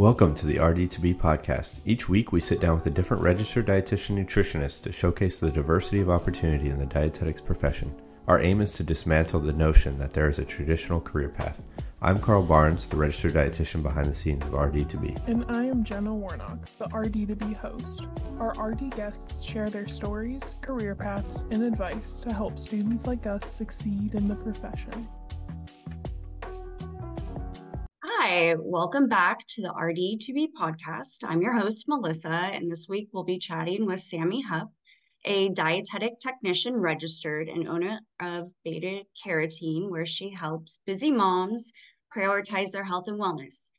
Welcome to the RD2BE podcast. Each week, we sit down with a different registered dietitian nutritionist to showcase the diversity of opportunity in the dietetics profession. Our aim is to dismantle the notion that there is a traditional career path. I'm Carl Barnes, the registered dietitian behind the scenes of RD2BE. And I am Jenna Warnock, the RD2BE host. Our RD guests share their stories, career paths, and advice to help students like us succeed in the profession. Hi, welcome back to the RD2BE podcast. I'm your host, Melissa, and this week we'll be chatting with Sami Hupp, a dietetic technician registered and owner of Beta Carotene, where she helps busy moms prioritize their health and wellness.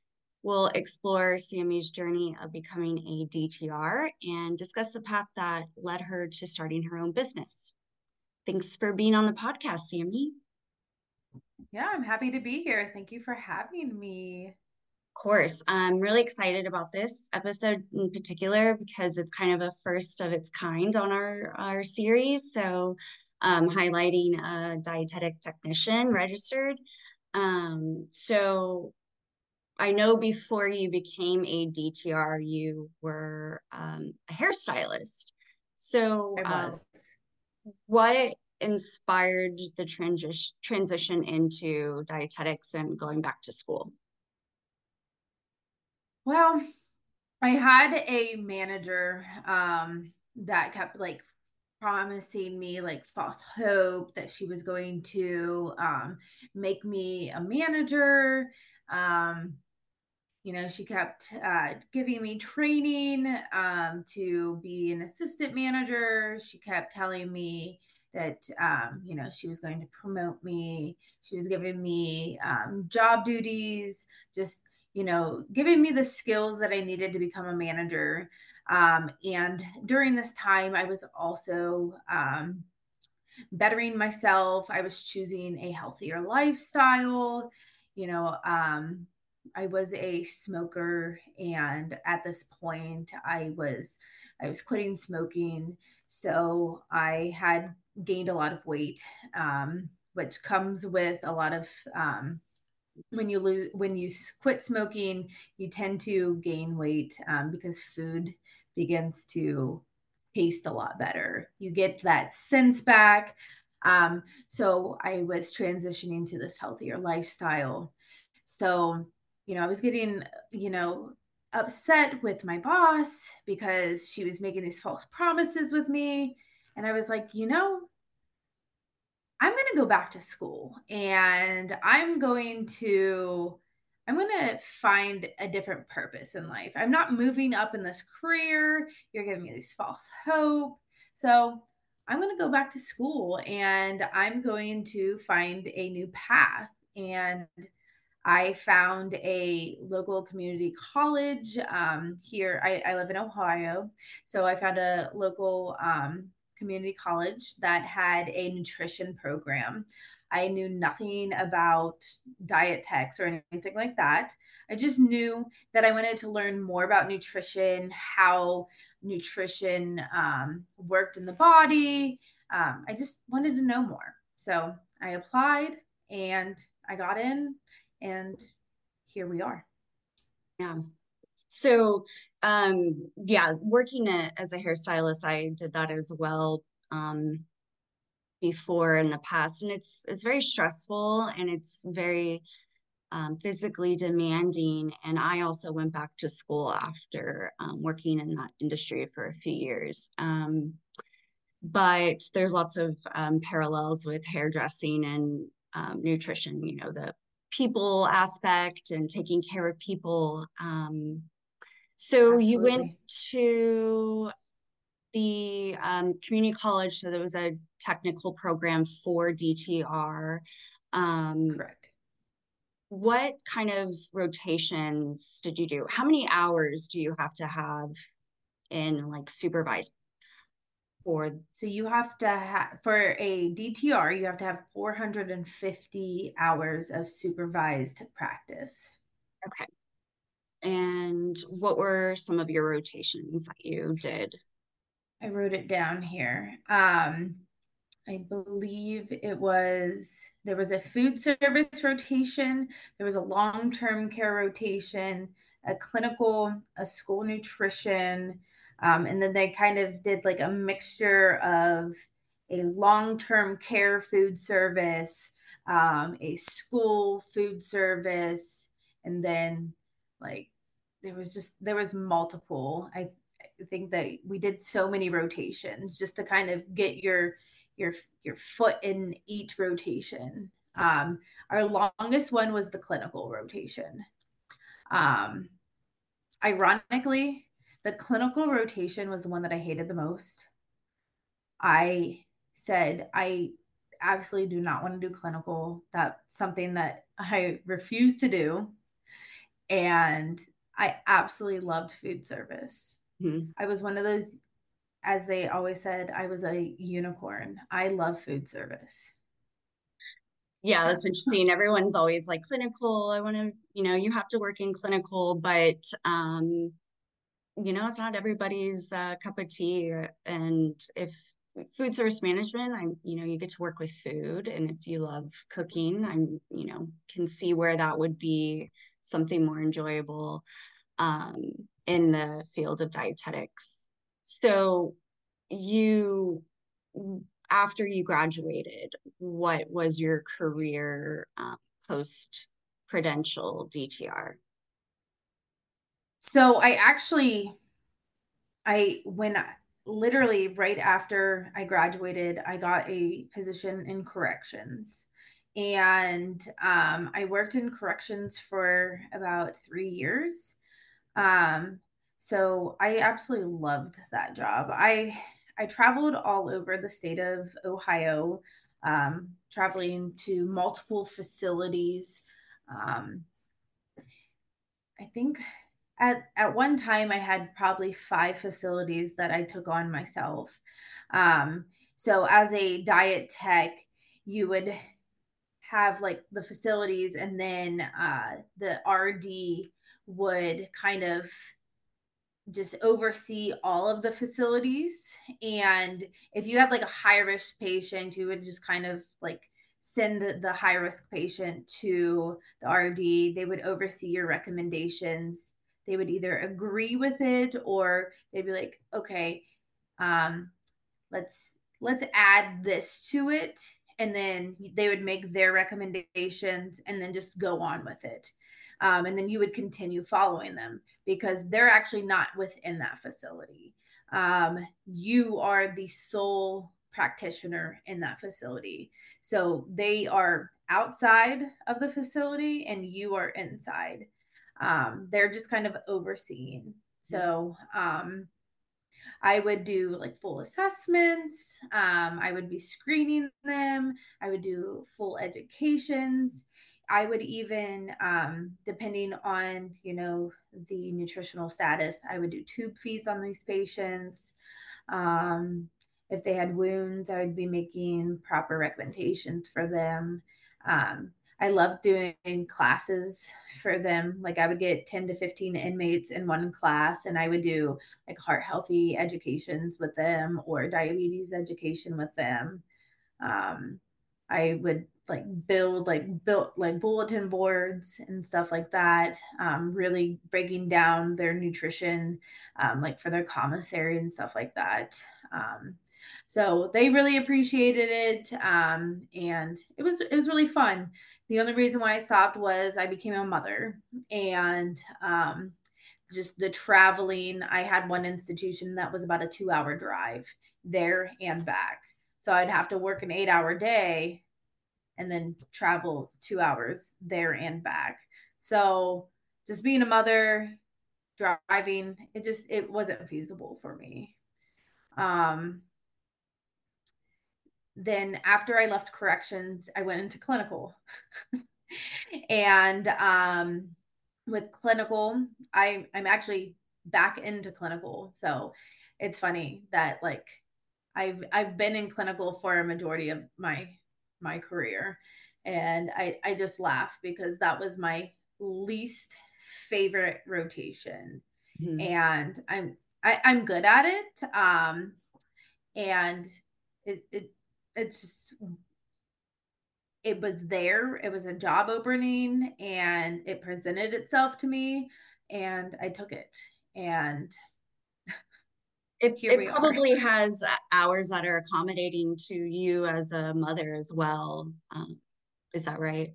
We'll explore Sami's journey of becoming a DTR and discuss the path that led her to starting her own business. Thanks for being on the podcast, Sami. Yeah, I'm happy to be here. Thank you for having me. Of course. I'm really excited about this episode in particular because it's kind of a first of its kind on our, our series. So, um, highlighting a dietetic technician registered. Um, so, I know before you became a DTR, you were um, a hairstylist. So, uh, what inspired the transition transition into dietetics and going back to school? Well, I had a manager um, that kept like promising me like false hope that she was going to um, make me a manager. Um, you know, she kept uh, giving me training um, to be an assistant manager. She kept telling me that um, you know she was going to promote me. She was giving me um, job duties just you know giving me the skills that i needed to become a manager. Um, and during this time i was also um, bettering myself. I was choosing a healthier lifestyle. You know um, I was a smoker and at this point I was I was quitting smoking. So I had gained a lot of weight, um, which comes with a lot of um, when you lose when you quit smoking, you tend to gain weight um, because food begins to taste a lot better. You get that sense back. Um, so I was transitioning to this healthier lifestyle. So, you know, I was getting, you know, upset with my boss because she was making these false promises with me. And I was like, you know, I'm going to go back to school and I'm going to I'm going to find a different purpose in life. I'm not moving up in this career. You're giving me this false hope. So, I'm going to go back to school and I'm going to find a new path and I found a local community college um, here. I, I, live in Ohio. So I found a local um, community college that had a nutrition program. I knew nothing about diet techs or anything like that. I just knew that I wanted to learn more about nutrition, how nutrition um, worked in the body. Um, I just wanted to know more. So I applied and I got in and here we are yeah so um yeah working as a hairstylist i did that as well um before in the past and it's it's very stressful and it's very um, physically demanding and i also went back to school after um, working in that industry for a few years um, but there's lots of um, parallels with hairdressing and um, nutrition you know the people aspect and taking care of people. So Absolutely. you went to the um, community college, so there was a technical program for DTR. Um, Correct. What kind of rotations did you do? How many hours do you have to have in like supervised for so you have to have for a DTR you have to have 450 hours of supervised practice. Okay. And what were some of your rotations that you did? I wrote it down here. Um I believe it was there was a food service rotation, there was a long-term care rotation, a clinical, a school nutrition, um, and then they kind of did like a mixture of a long term care food service, um, a school food service, and then like there was just there was multiple. I, I think that we did so many rotations just to kind of get your your your foot in each rotation. Um, our longest one was the clinical rotation. Um, ironically, the clinical rotation was the one that I hated the most. I said, I absolutely do not want to do clinical. That's something that I refuse to do. And I absolutely loved food service. Mm-hmm. I was one of those, as they always said, I was a unicorn. I love food service. Yeah, that's interesting. Everyone's always like clinical. I want to, you know, you have to work in clinical, but um, you know, it's not everybody's uh, cup of tea. And if food service management, I'm, you know, you get to work with food. And if you love cooking, I'm, you know, can see where that would be something more enjoyable um, in the field of dietetics. So you, after you graduated, what was your career uh, post credential DTR? So I actually, I when I, literally right after I graduated, I got a position in corrections, and um, I worked in corrections for about three years. Um, so I absolutely loved that job. I I traveled all over the state of Ohio, um, traveling to multiple facilities. Um, I think at at one time I had probably five facilities that I took on myself. Um, so as a diet tech, you would have like the facilities, and then uh, the RD would kind of just oversee all of the facilities. And if you had like a high risk patient, you would just kind of like send the, the high risk patient to the RD. They would oversee your recommendations they would either agree with it or they'd be like, okay, um, let's let's add this to it, and then they would make their recommendations and then just go on with it. Um, and then you would continue following them because they're actually not within that facility. Um, you are the sole practitioner in that facility. So they are outside of the facility and you are inside um, they're just kind of overseeing. So um, I would do like full assessments. Um, I would be screening them. I would do full educations. I would even, um, depending on you know the nutritional status, I would do tube feeds on these patients. Um, if they had wounds, I would be making proper recommendations for them. Um, I love doing classes for them. Like I would get 10 to 15 inmates in one class and I would do like heart healthy educations with them or diabetes education with them. Um, I would like build like built like bulletin boards and stuff like that. Um, really breaking down their nutrition, um, like for their commissary and stuff like that. So they really appreciated it, um, and it was it was really fun. The only reason why I stopped was I became a mother, and um, just the traveling. I had one institution that was about a two hour drive there and back, so I'd have to work an eight hour day, and then travel two hours there and back. So just being a mother driving it just it wasn't feasible for me um then after I left corrections, I went into clinical. and um, with clinical, I, I'm actually back into clinical. So it's funny that like I've I've been in clinical for a majority of my my career. And I, I just laugh because that was my least favorite rotation. Mm-hmm. And I'm I, am i am good at it. Um and it, it it's just it was there it was a job opening and it presented itself to me and I took it. And it, it probably has hours that are accommodating to you as a mother as well. Um, is that right?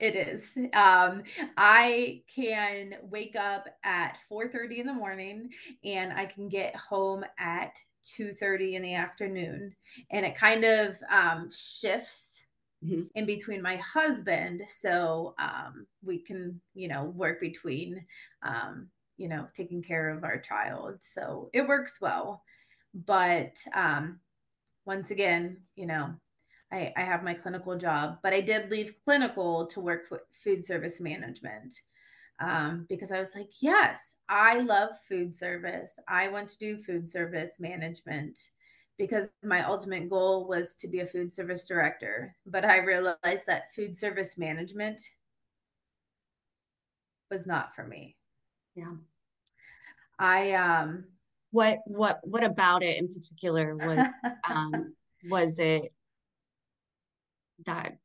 It is. Um, I can wake up at 4:30 in the morning and I can get home at 2:30 in the afternoon. And it kind of um, shifts mm-hmm. in between my husband. So um, we can, you know, work between um, you know, taking care of our child. So it works well. But um, once again, you know, I, I have my clinical job, but I did leave clinical to work with food service management um, because I was like, yes, I love food service. I want to do food service management because my ultimate goal was to be a food service director. But I realized that food service management was not for me. Yeah. I um what what what about it in particular was um was it that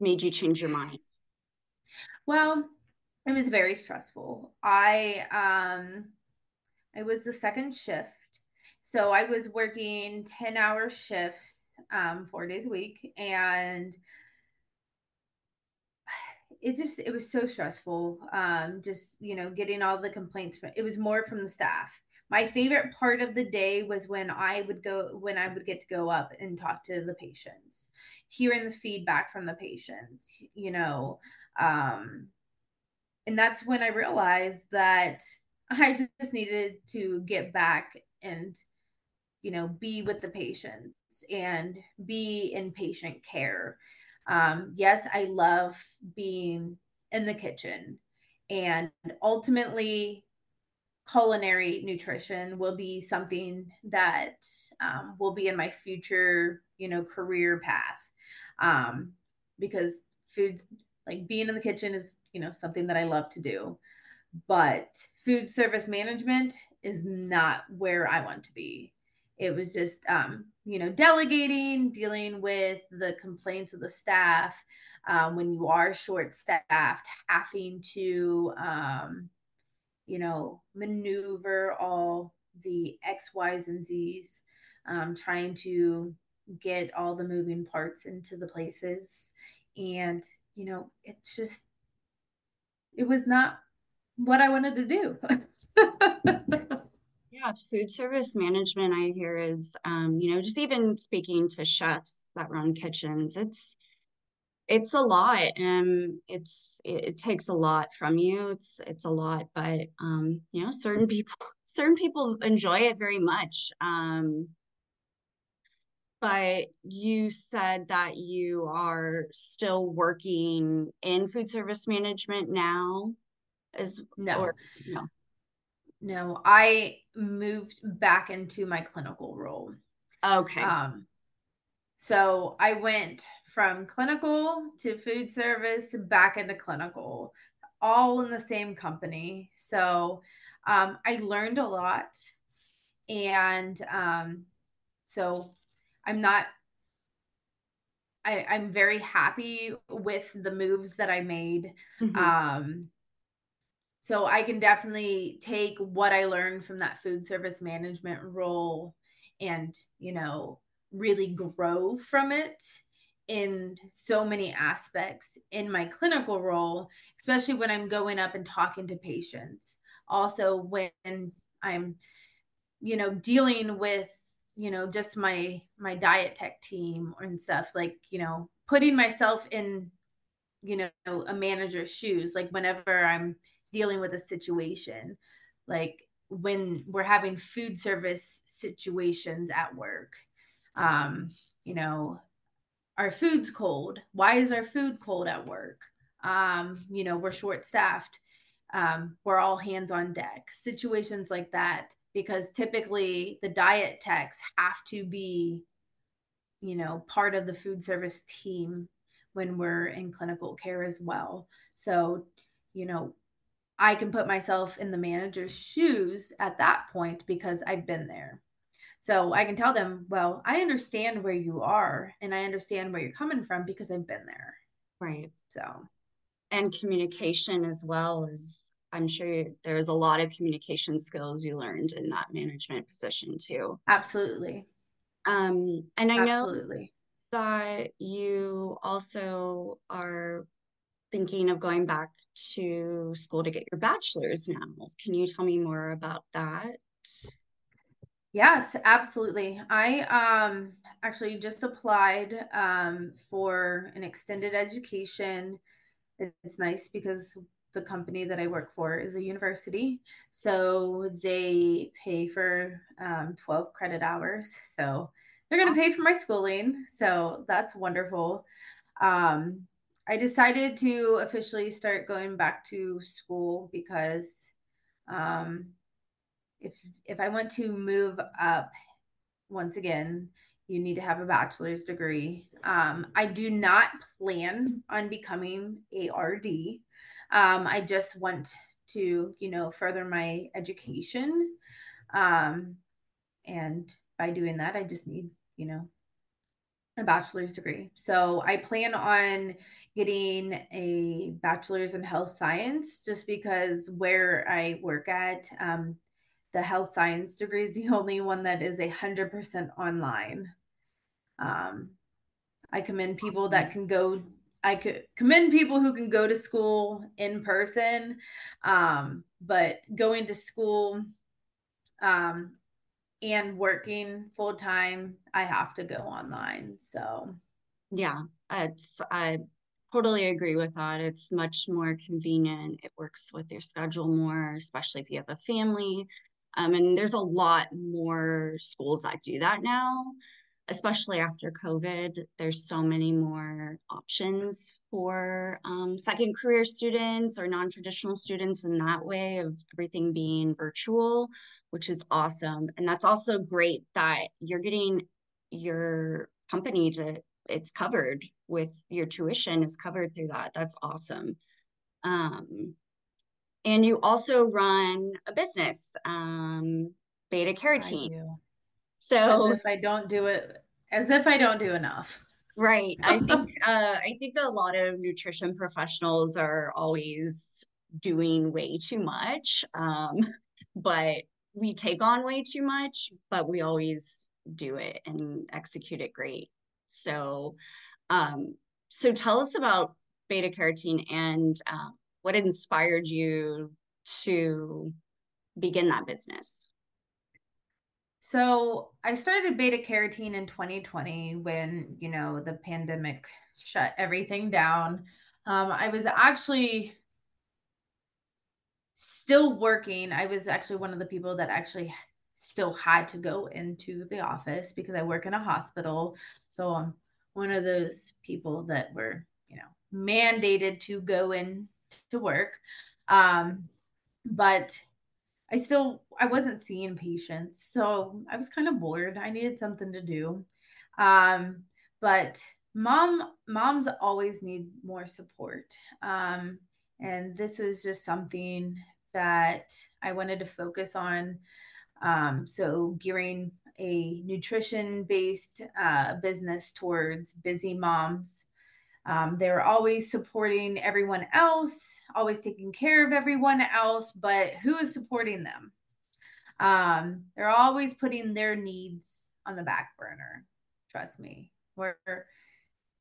made you change your mind? Well, it was very stressful. I um I was the second shift. So I was working 10 hour shifts um 4 days a week and it just it was so stressful um just you know getting all the complaints from it was more from the staff my favorite part of the day was when i would go when i would get to go up and talk to the patients hearing the feedback from the patients you know um and that's when i realized that i just needed to get back and you know be with the patients and be in patient care um, yes, I love being in the kitchen, and ultimately, culinary nutrition will be something that um, will be in my future, you know, career path. Um, because foods like being in the kitchen is, you know, something that I love to do. But food service management is not where I want to be. It was just, um, you know, delegating, dealing with the complaints of the staff. Um, when you are short staffed, having to, um, you know, maneuver all the X, Y's, and Z's, um, trying to get all the moving parts into the places. And, you know, it's just, it was not what I wanted to do. Yeah, food service management, I hear, is, um, you know, just even speaking to chefs that run kitchens, it's, it's a lot and it's it, it, takes a lot from you it's it's a lot but um you know certain people certain people enjoy it very much um but you said that you are still working in food service management now as no or, no no, I moved back into my clinical role. Okay. Um, so I went from clinical to food service to back into clinical, all in the same company. So um, I learned a lot. And um, so I'm not, I, I'm very happy with the moves that I made. Mm-hmm. Um, so I can definitely take what I learned from that food service management role and, you know, really grow from it in so many aspects in my clinical role, especially when I'm going up and talking to patients. Also, when I'm, you know, dealing with, you know, just my my diet tech team and stuff like, you know, putting myself in, you know, a manager's shoes. Like whenever I'm dealing with a situation like when we're having food service situations at work um you know our food's cold. Why is our food cold at work? Um you know we're short staffed um we're all hands on deck. Situations like that because typically the diet techs have to be you know part of the food service team when we're in clinical care as well so you know I can put myself in the manager's shoes at that point because I've been there. So I can tell them, well, I understand where you are and I understand where you're coming from because I've been there. Right. So, and communication as well is I'm sure there's a lot of communication skills you learned in that management position too. Absolutely. Um, and I Absolutely. know that you also are thinking of going back to school to get your bachelor's now. Can you tell me more about that? Yes, absolutely. I um actually just applied um for an extended education. It's nice because the company that I work for is a university. So they pay for um, 12 credit hours. So they're going to pay for my schooling. So that's wonderful. Um, I decided to officially start going back to school because um, if if I want to move up once again, you need to have a bachelor's degree. Um, I do not plan on becoming a RD. Um, I just want to, you know, further my education. Um, and by doing that, I just need, you know, a bachelor's degree. So I plan on getting a bachelor's in health science just because where I work at, um, the health science degree is the only one that is a hundred percent online. Um, I commend people that can go I could commend people who can go to school in person, um, but going to school um, and working full time, I have to go online. So, yeah, it's I totally agree with that. It's much more convenient. It works with your schedule more, especially if you have a family. Um, and there's a lot more schools that do that now especially after COVID, there's so many more options for um, second career students or non traditional students in that way of everything being virtual, which is awesome. And that's also great that you're getting your company to, it's covered with your tuition is covered through that. That's awesome. Um, and you also run a business, um, BetaCarrotTeen. So as if I don't do it, as if I don't do enough. Right. I think uh, I think a lot of nutrition professionals are always doing way too much, um, but we take on way too much, but we always do it and execute it great. So, um, so tell us about BetaCarrotTeen and um, what inspired you to begin that business. So I started BetaCarrotTeen in 2020 when, you know, the pandemic shut everything down. Um, I was actually still working. I was actually one of the people that actually still had to go into the office because I work in a hospital. So I'm one of those people that were, you know, mandated to go in to work. Um, but I still I wasn't seeing patients, so I was kind of bored. I needed something to do. Um, but mom moms always need more support. Um, and this was just something that I wanted to focus on. Um, so gearing a nutrition based uh, business towards busy moms um, they were always supporting everyone else, always taking care of everyone else, but who is supporting them? Um, they're always putting their needs on the back burner. Trust me. We're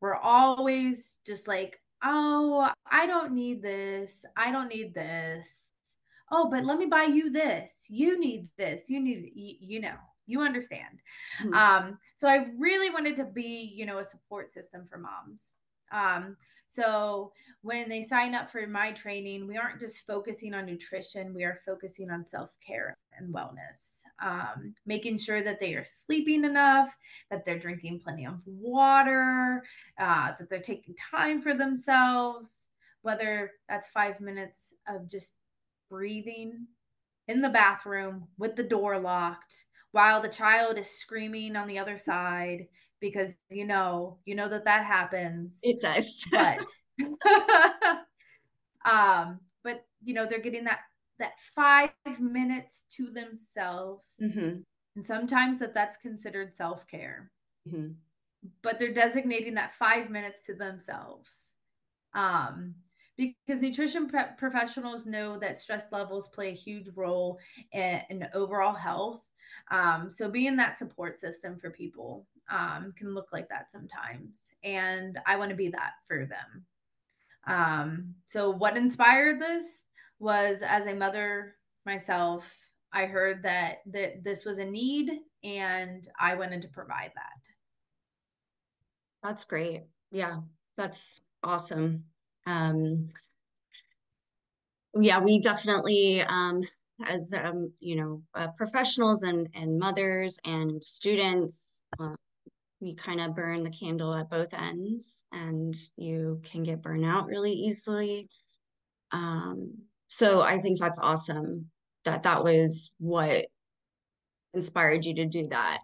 we're always just like, oh, I don't need this. I don't need this. Oh, but let me buy you this. You need this. You need you, you know you understand mm-hmm. um so i really wanted to be you know a support system for moms um, so when they sign up for my training, we aren't just focusing on nutrition, we are focusing on self care and wellness, um, making sure that they are sleeping enough, that they're drinking plenty of water, uh, that they're taking time for themselves, whether that's five minutes of just breathing in the bathroom with the door locked while the child is screaming on the other side because you know you know that that happens it does but um but you know they're getting that that five minutes to themselves mm-hmm. and sometimes that that's considered self-care mm-hmm. but they're designating that five minutes to themselves um because nutrition professionals know that stress levels play a huge role in, in overall health. Um, so being that support system for people um, can look like that sometimes, and I want to be that for them. Um, so what inspired this was as a mother myself, I heard that that this was a need, and I wanted to provide that. That's great. Yeah, that's awesome. Um, yeah, we definitely, um, as um, you know, uh, professionals and and mothers and students, uh, we kind of burn the candle at both ends, and you can get burned out really easily. Um, so I think that's awesome that that was what inspired you to do that.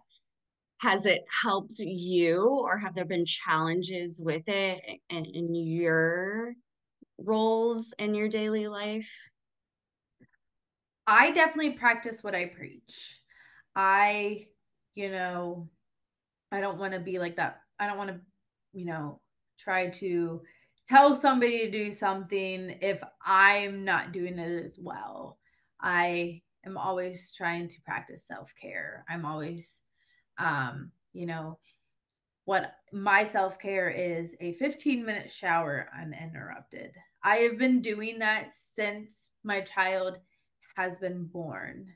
Has it helped you or have there been challenges with it in, in your roles in your daily life? I definitely practice what i preach. I you know i don't want to be like that i don't want to you know try to tell somebody to do something if i'm not doing it as well i am always trying to practice self-care i'm always um, you know, what my self care is a 15 minute shower uninterrupted. I have been doing that since my child has been born.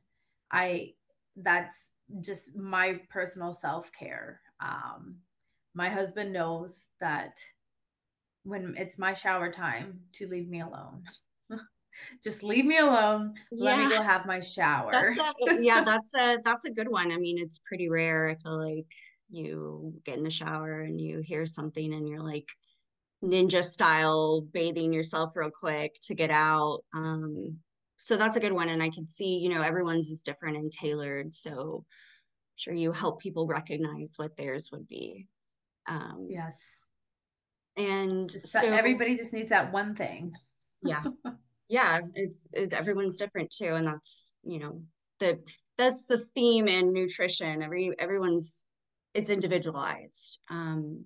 I, that's just my personal self care. Um, my husband knows that when it's my shower time to leave me alone. just leave me alone. Yeah. Let me go have my shower. That's a, yeah, that's a that's a good one. I mean, it's pretty rare. I feel like you get in the shower and you hear something and you're like ninja style bathing yourself real quick to get out. Um, so that's a good one. And I can see, you know, everyone's is different and tailored. So sure you help people recognize what theirs would be. Um, yes. And so everybody just needs that one thing. Yeah. yeah it's, it's everyone's different too and that's you know the that's the theme in nutrition every everyone's it's individualized um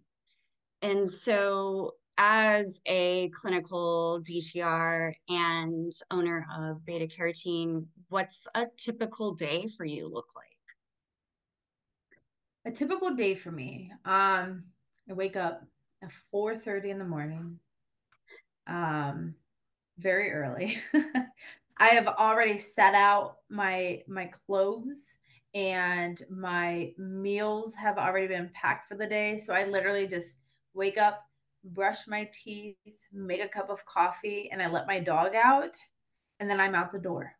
and so as a clinical DTR and owner of BetaCarrotTeen, what's a typical day for you look like? A typical day for me. Um, I wake up at 4 30 in the morning. Um, very early. I have already set out my my clothes and my meals have already been packed for the day. So I literally just wake up, brush my teeth, make a cup of coffee, and I let my dog out, and then I'm out the door.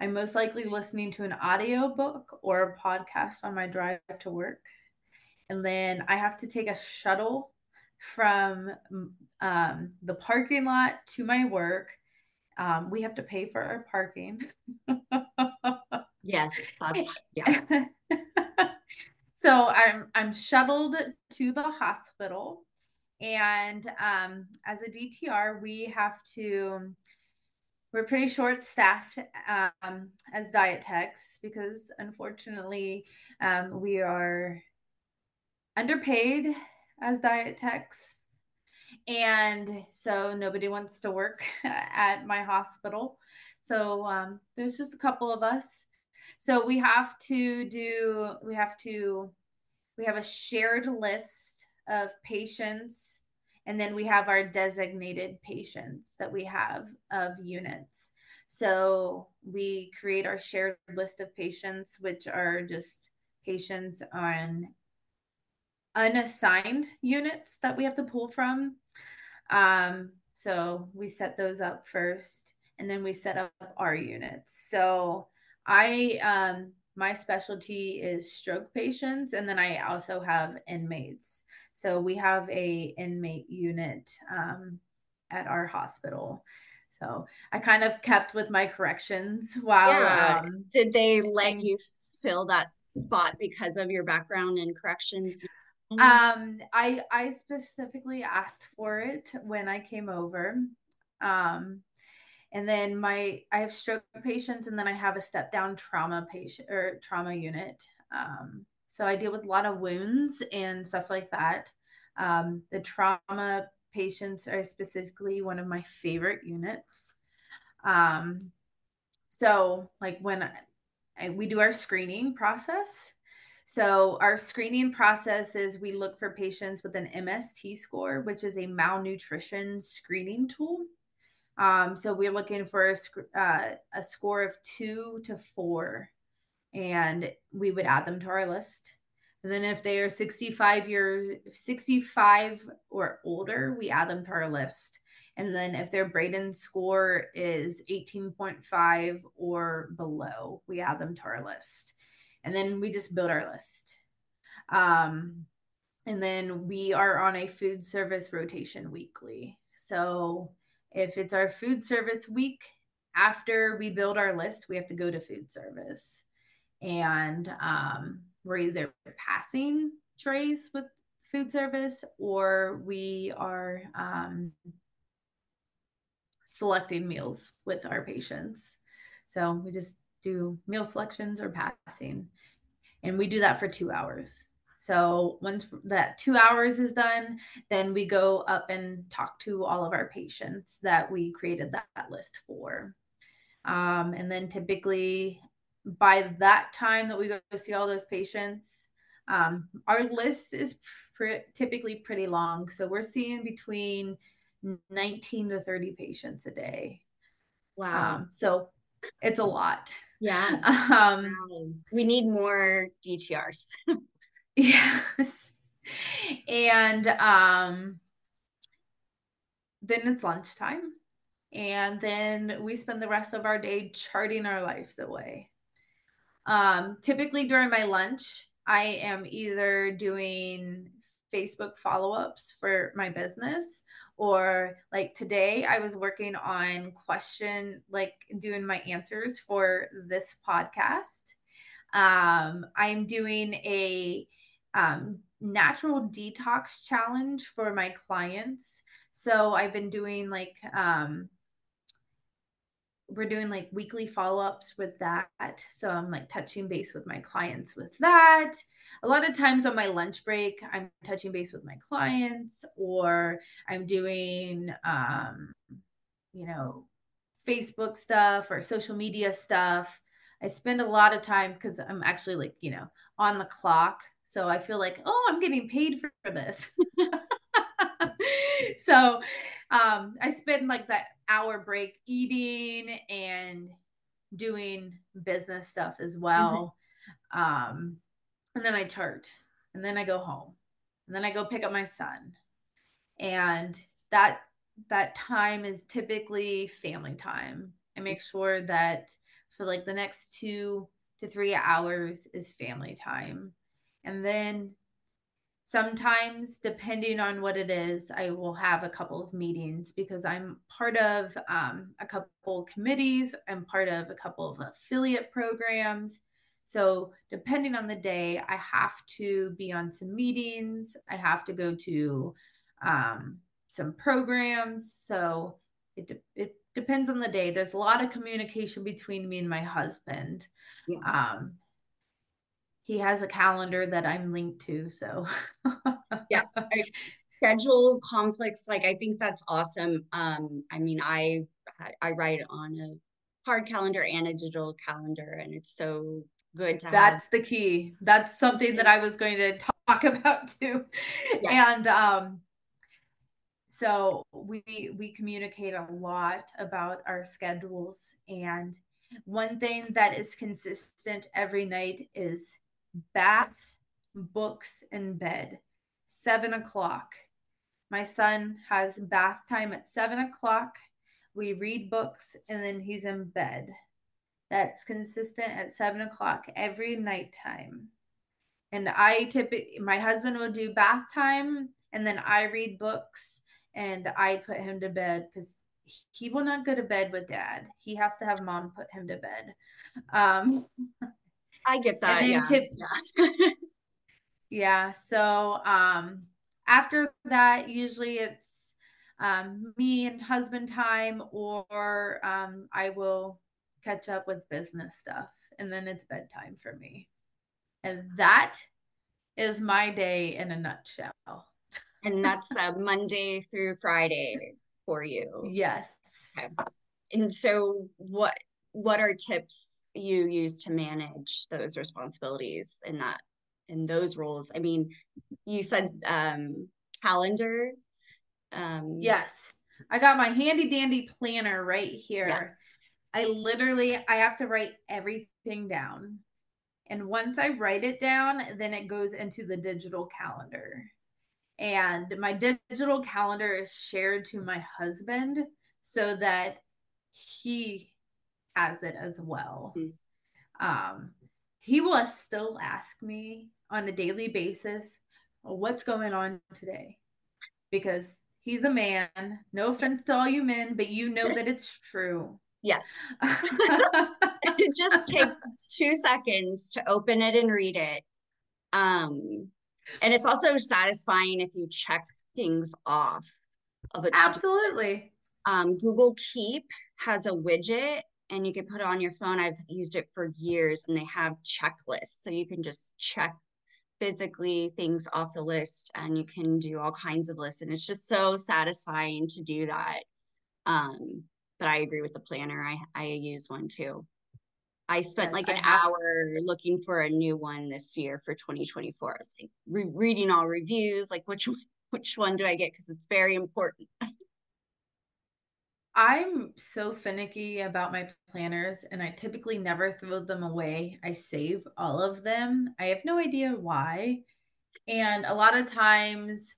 I'm most likely listening to an audio book or a podcast on my drive to work. And then I have to take a shuttle from um, the parking lot to my work. Um, we have to pay for our parking. yes, yeah. so I'm I'm shuttled to the hospital, and um, as a DTR, we have to. We're pretty short staffed um, as diet techs because unfortunately um, we are underpaid as diet techs. And so nobody wants to work at my hospital. So um, there's just a couple of us. So we have to do, we have to, we have a shared list of patients. And then we have our designated patients that we have of units. So we create our shared list of patients, which are just patients on unassigned units that we have to pull from. Um, so we set those up first and then we set up our units. So I, um, my specialty is stroke patients and then I also have inmates. So we have a inmate unit um, at our hospital. So I kind of kept with my corrections while. Yeah. Um, Did they let you fill that spot because of your background in corrections? Um, I I specifically asked for it when I came over. Um, and then my I have stroke patients, and then I have a step down trauma patient or trauma unit. Um, so I deal with a lot of wounds and stuff like that. Um, the trauma patients are specifically one of my favorite units. Um, so, like when I, we do our screening process, so, our screening process is we look for patients with an MST score, which is a malnutrition screening tool. Um, so, we're looking for a, uh, a score of two to four, and we would add them to our list. And then, if they are 65 years, 65 or older, we add them to our list. And then, if their Braden score is 18.5 or below, we add them to our list and then we just build our list. Um, and then we are on a food service rotation weekly. So if it's our food service week, after we build our list, we have to go to food service. And um, we're either passing trays with food service or we are um, selecting meals with our patients. So we just do meal selections or passing. And we do that for two hours. So once that two hours is done, then we go up and talk to all of our patients that we created that, list for. Um, and then typically by that time that we go see all those patients, um, our list is pr- typically pretty long. So we're seeing between 19 to 30 patients a day. Wow. Um, so it's a lot. Yeah. Um, we need more DTRs. yes. And um, then it's lunchtime. And then we spend the rest of our day charting our lives away. Um, typically during my lunch, I am either doing Facebook follow ups for my business. Or like today, I was working on question, like doing my answers for this podcast. Um, I'm doing a um, natural detox challenge for my clients. So I've been doing like um, we're doing like weekly follow-ups with that. So i'm like touching base with my clients with that. A lot of times on my lunch break i'm touching base with my clients or i'm doing um you know facebook stuff or social media stuff i spend a lot of time because i'm actually like you know on the clock so i feel like oh i'm getting paid for this so um, I spend like that hour break eating and doing business stuff as well. Mm-hmm. Um, and then I chart and then I go home and then I go pick up my son. And that that time is typically family time. I make sure that for like the next two to three hours is family time. And then sometimes depending on what it is i will have a couple of meetings because i'm part of um, a couple committees. I'm part of a couple of affiliate programs. So depending on the day i have to be on some meetings. I have to go to um, some programs. So it, it depends on the day there's a lot of communication between me and my husband yeah. um, he has a calendar that I'm linked to. So yes, schedule conflicts. Like I think that's awesome. Um, I mean, I I write on a hard calendar and a digital calendar, and it's so good to that's have. the key that's something that i was going to talk about too yes. and um so we we communicate a lot about our schedules and one thing that is consistent every night is bath, books, and bed. Seven o'clock. My son has bath time at seven o'clock. We read books and then he's in bed. That's consistent at seven o'clock every night time. And I typically, my husband will do bath time and then I read books and I put him to bed because he will not go to bed with dad. He has to have mom put him to bed. Um, I get that. yeah. Tip- yeah. yeah. So um after that, usually it's um, me and husband time, or um, I will catch up with business stuff, and then it's bedtime for me. And that is my day in a nutshell. And that's uh, Monday through Friday for you. Yes. Okay. And so, what what are tips you use to manage those responsibilities in that in those roles? I mean, you said um, calendar. Um, yes, I got my handy dandy planner right here. Yes. I literally I have to write everything down. And once I write it down, then it goes into the digital calendar. And my digital calendar is shared to my husband so that he has it as well. Mm-hmm. Um, he will still ask me on a daily basis, what's going on today? Because he's a man. No offense to all you men, but you know that it's true. Yes. it just takes two seconds to open it and read it. Um, and it's also satisfying if you check things off of a absolutely. Um, Google Keep has a widget and you can put it on your phone. I've used it for years and they have checklists. So you can just check physically things off the list and you can do all kinds of lists. And it's just so satisfying to do that. Um, but I agree with the planner. I, I use one too. I spent yes, like an hour looking for a new one this year for 2024. I was like re- reading all reviews, like which one, which one do I get? Because it's very important. I'm so finicky about my planners and I typically never throw them away. I save all of them. I have no idea why. And a lot of times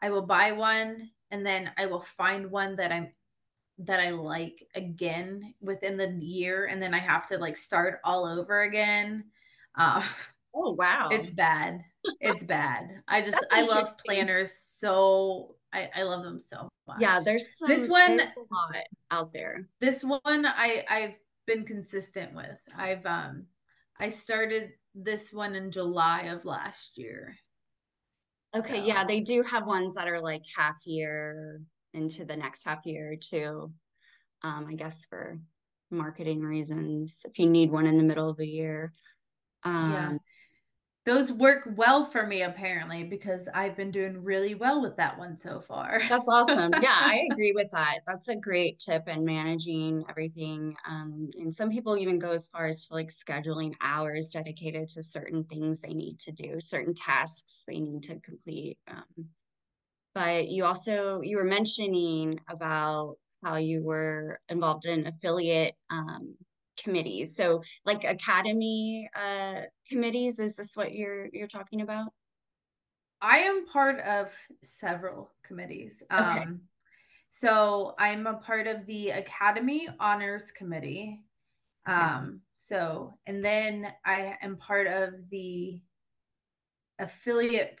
I will buy one and then I will find one that I'm that I like again within the year and then I have to like start all over again. Uh, oh wow. It's bad. It's bad. I just I love planners so I, I love them so much. Yeah, there's some, this one there's out there. This one I I've been consistent with. I've um I started this one in July of last year. Okay, so. yeah, they do have ones that are like half year into the next half year too. Um, I guess for marketing reasons, if you need one in the middle of the year. Um, yeah those work well for me apparently because I've been doing really well with that one so far. That's awesome. yeah, I agree with that. That's a great tip in managing everything. Um, and some people even go as far as to like scheduling hours dedicated to certain things they need to do, certain tasks they need to complete. Um, but you also you were mentioning about how you were involved in affiliate um, committees. So like academy uh, committees, is this what you're you're talking about? I am part of several committees. Okay. Um, so I'm a part of the Academy Honors Committee. Um, so and then I am part of the affiliate.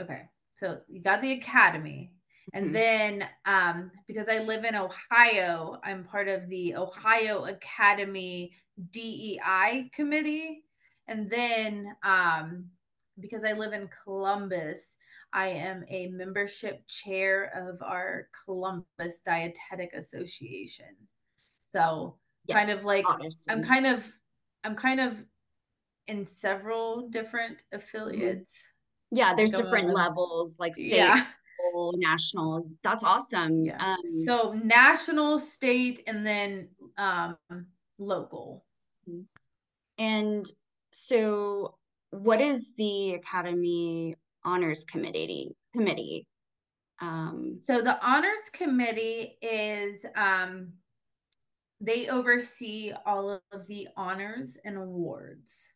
Okay, so you got the Academy, and mm-hmm. then um, because I live in Ohio, I'm part of the Ohio Academy DEI committee. And then um, because I live in Columbus, I am a membership chair of our Columbus Dietetic Association. So yes, kind of like I'm kind of I'm kind of in several different mm-hmm. Yeah, there's different levels like state, yeah national. That's awesome. Yeah. Um, so national, state, and then um, local. And so, what is the Academy Honors Committee? Committee. Um, so the Honors Committee is um, they oversee all of the honors and awards.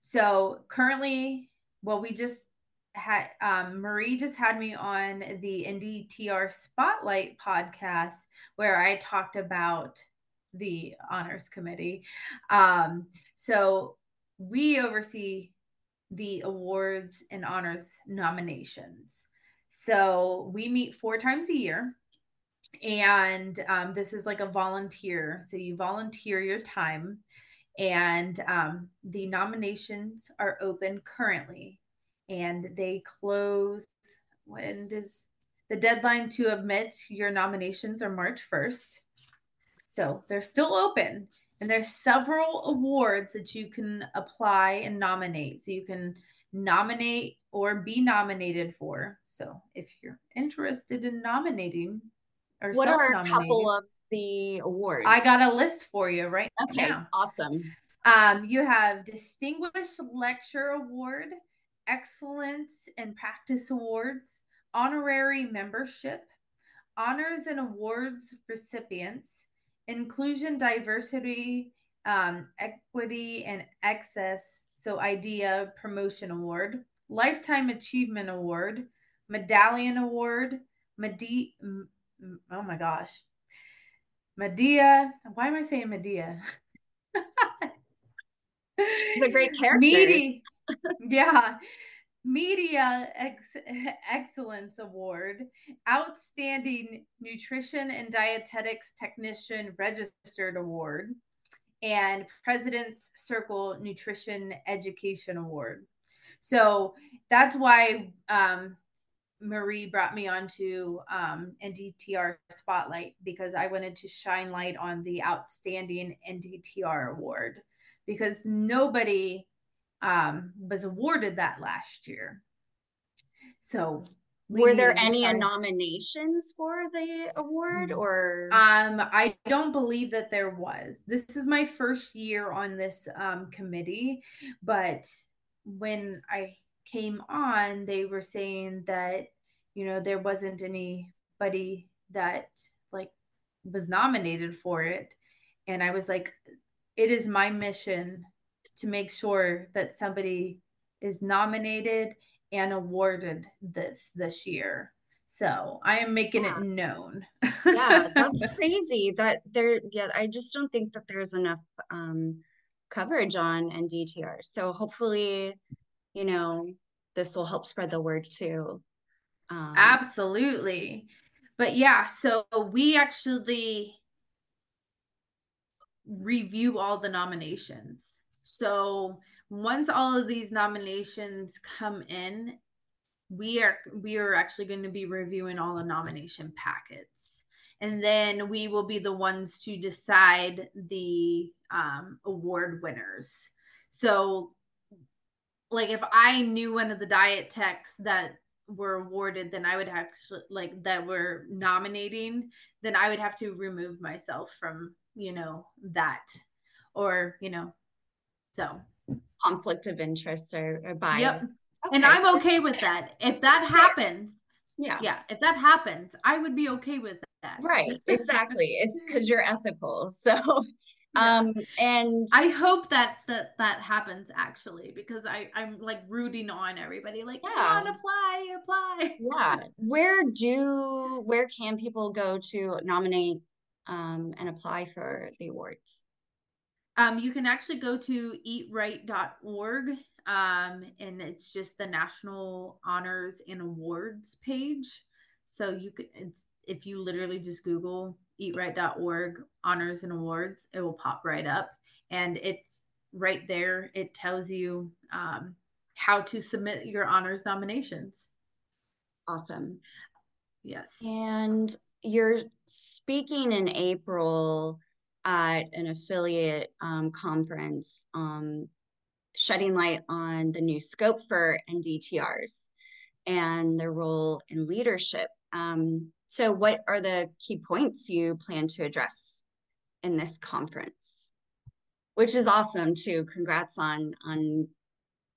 So currently, well, we just had um, Marie just had me on the NDTR Spotlight podcast where I talked about the honors committee. Um, so we oversee the awards and honors nominations. So we meet four times a year. And um, this is like a volunteer. So you volunteer your time, and um, the nominations are open currently and they close when does the deadline to admit your nominations are March 1st. So they're still open and there's several awards that you can apply and nominate. So you can nominate or be nominated for. So if you're interested in nominating or what are a couple of the awards? I got a list for you right now. okay, now. Awesome. Um, you have Distinguished Lecture Award, Excellence in Practice Awards, Honorary Membership, Honors and Awards Recipients, Inclusion, Diversity, um, Equity, and Access, so IDEA Promotion Award, Lifetime Achievement Award, Medallion Award, Medi- oh my gosh, Medea. Why am I saying Medea? She's a great character. Media, yeah. Media Ex- Excellence Award, Outstanding Nutrition and Dietetics Technician Registered Award, and President's Circle Nutrition Education Award. So that's why um, Marie brought me onto um, NDTR Spotlight because I wanted to shine light on the outstanding NDTR award because nobody um, was awarded that last year. So, we were there any start... nominations for the award or? Um, I don't believe that there was. This is my first year on this um, committee, but when I came on, they were saying that, you know, there wasn't anybody that like was nominated for it. And I was like, it is my mission to make sure that somebody is nominated and awarded this this year. So I am making yeah. it known. yeah, that's crazy. That there, yeah, I just don't think that there's enough um, coverage on NDTR. So hopefully, you know, this will help spread the word too. Um, Absolutely. But yeah, so we actually review all the nominations. So once all of these nominations come in, we are we are actually going to be reviewing all the nomination packets. And then we will be the ones to decide the um, award winners. So like if I knew one of the diet techs that were awarded, then I would actually like that were nominating, then I would have to remove myself from, you know, that. Or, you know, so conflict of interest or, or bias. Yep. Okay, and I'm okay with that. If that happens, yeah. Yeah. If that happens, I would be okay with that. Right. Exactly. it's because you're ethical. So um and i hope that that that happens actually because i i'm like rooting on everybody like yeah. come on apply apply yeah where do where can people go to nominate um and apply for the awards um you can actually go to eatright.org um and it's just the national honors and awards page. So you could it's if you literally just google eatright.org honors and awards it will pop right up. And it's right there. It tells you um, how to submit your honors nominations. Awesome. Yes. And you're speaking in april at an affiliate um, conference um, shedding light on the new scope for ndtrs and their role in leadership um, so, what are the key points you plan to address in this conference? Which is awesome too. Congrats on on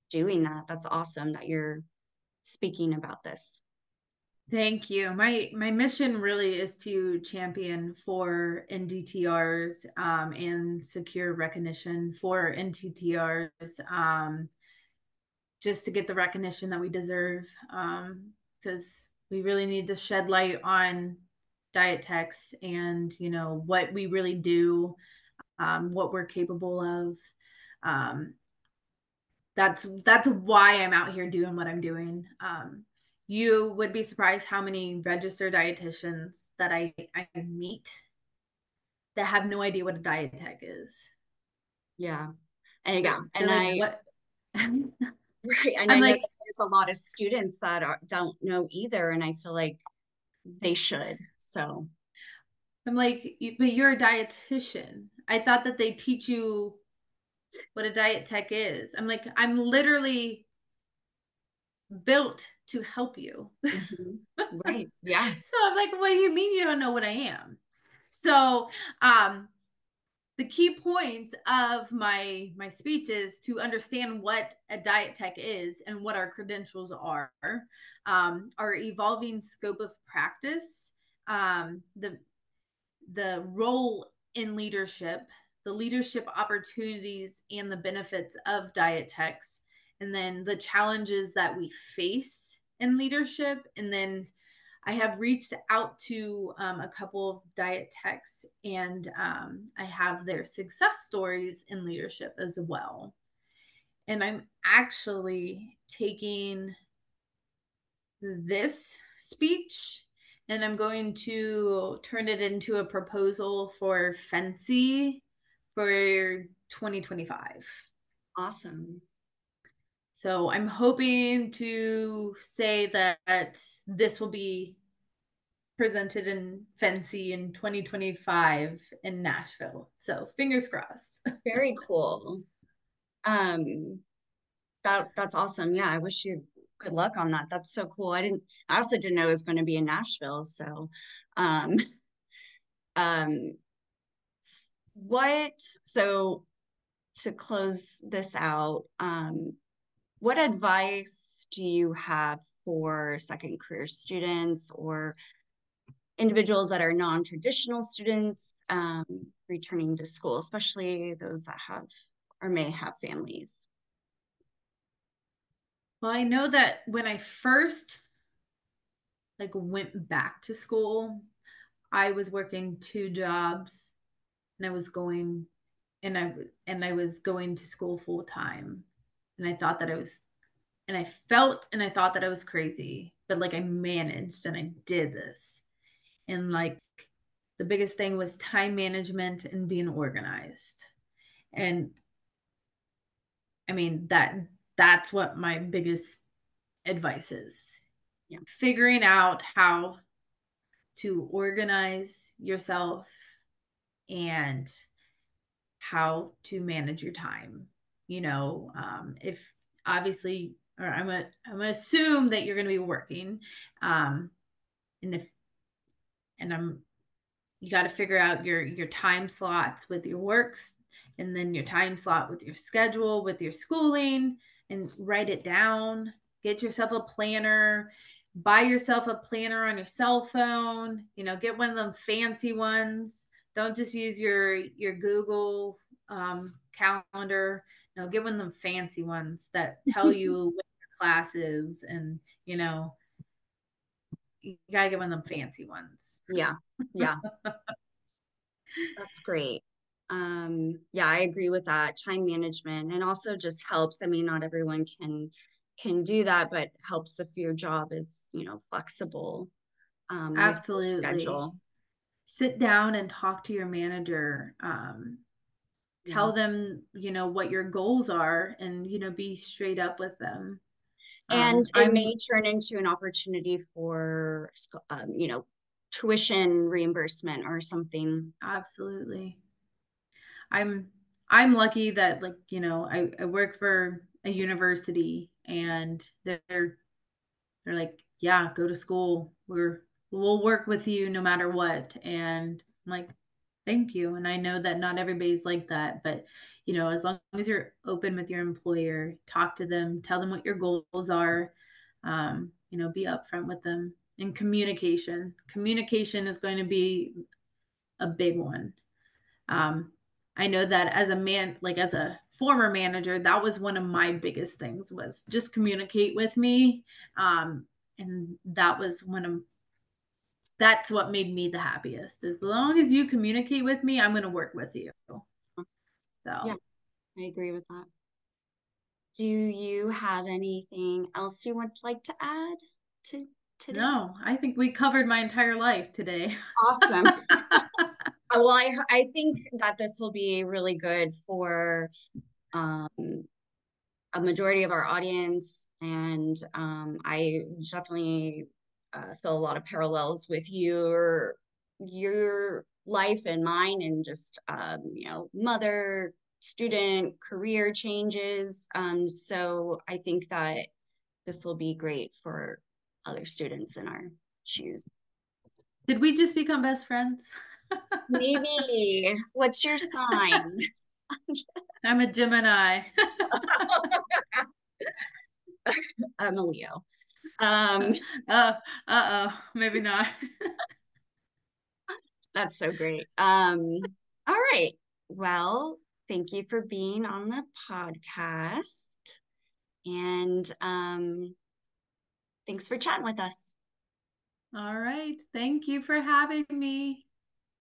doing that. That's awesome that you're speaking about this. Thank you. My my mission really is to champion for NDTRs um, and secure recognition for NDTRs, um, just to get the recognition that we deserve. Because um, we really need to shed light on diet techs and you know what we really do um, what we're capable of um, that's that's why i'm out here doing what i'm doing um, you would be surprised how many registered dietitians that i i meet that have no idea what a diet tech is. Yeah. And yeah and like, i what? Right and I'm i like there's a lot of students that are, don't know either and i feel like they should so. I'm like but you're a dietitian. I thought that they teach you what a diet tech is. I'm like i'm literally built to help you. Mm-hmm. Right. Yeah. so I'm like, what do you mean you don't know what I am? So, um, the key points of my my speech is to understand what a diet tech is and what our credentials are um, our evolving scope of practice um, the the role in leadership the leadership opportunities and the benefits of diet techs and then the challenges that we face in leadership and then I have reached out to um, a couple of diet techs and um, I have their success stories in leadership as well. And I'm actually taking this speech and I'm going to turn it into a proposal for FNCE for 2025. Awesome. So I'm hoping to say that this will be presented in FNCE in 2025 in Nashville. So fingers crossed. Very cool. Um that that's awesome. Yeah, I wish you good luck on that. That's so cool. I didn't I also didn't know it was going to be in Nashville. So um um what so to close this out, um what advice do you have for second career students or individuals that are non-traditional students um, returning to school, especially those that have or may have families? Well, I know that when I first like went back to school, I was working two jobs and I was going and I and I was going to school full time and I thought that I was, and I felt and I thought that I was crazy, but like I managed and I did this. And like the biggest thing was time management and being organized. And I mean, that that's what my biggest advice is. Yeah. Figuring out how to organize yourself and how to manage your time you know, um, if obviously, or I'm a, I'm gonna assume that you're going to be working, um, and if, and I'm, you got to figure out your your time slots with your works, and then your time slot with your schedule, with your schooling, and write it down. Get yourself a planner. Buy yourself a planner on your cell phone. You know, get one of them fancy ones. Don't just use your your Google um, calendar know, of them fancy ones that tell you what your class is and, you know, you gotta give one of them fancy ones. Yeah. Yeah. That's great. Um, yeah, I agree with that. Time management and also just helps. I mean, not everyone can can do that, but helps if your job is, you know, flexible. Um, Absolutely. Sit down and talk to your manager. Um, tell them you know what your goals are and you know be straight up with them. And um, it I'm, may turn into an opportunity for um, you know tuition reimbursement or something. Absolutely. I'm i'm lucky that like you know i, I work for a university and they're they're like yeah go to school. We're we'll work with you no matter what. And i'm like thank you. And i know that not everybody's like that but you know as long as you're open with your employer talk to them tell them what your goals are um, you know be upfront with them. And communication communication is going to be a big one. Um, i know that as a man like as a former manager that was one of my biggest things was just communicate with me. Um, and that was one of that's what made me the happiest. As long as you communicate with me, I'm going to work with you. So, yeah, I agree with that. Do you have anything else you would like to add to today? No, I think we covered my entire life today. Awesome. well, I I think that this will be really good for um, a majority of our audience, and um, I definitely uh, feel a lot of parallels with your your life and mine and just um, you know mother student career changes um, so i think that this will be great for other students in our shoes. Did we just become best friends? Maybe. What's your sign? I'm a Gemini. I'm a Leo. Um, uh, uh oh, maybe not. that's so great. Um, all right. Well, thank you for being on the podcast. And um, thanks for chatting with us. All right. Thank you for having me.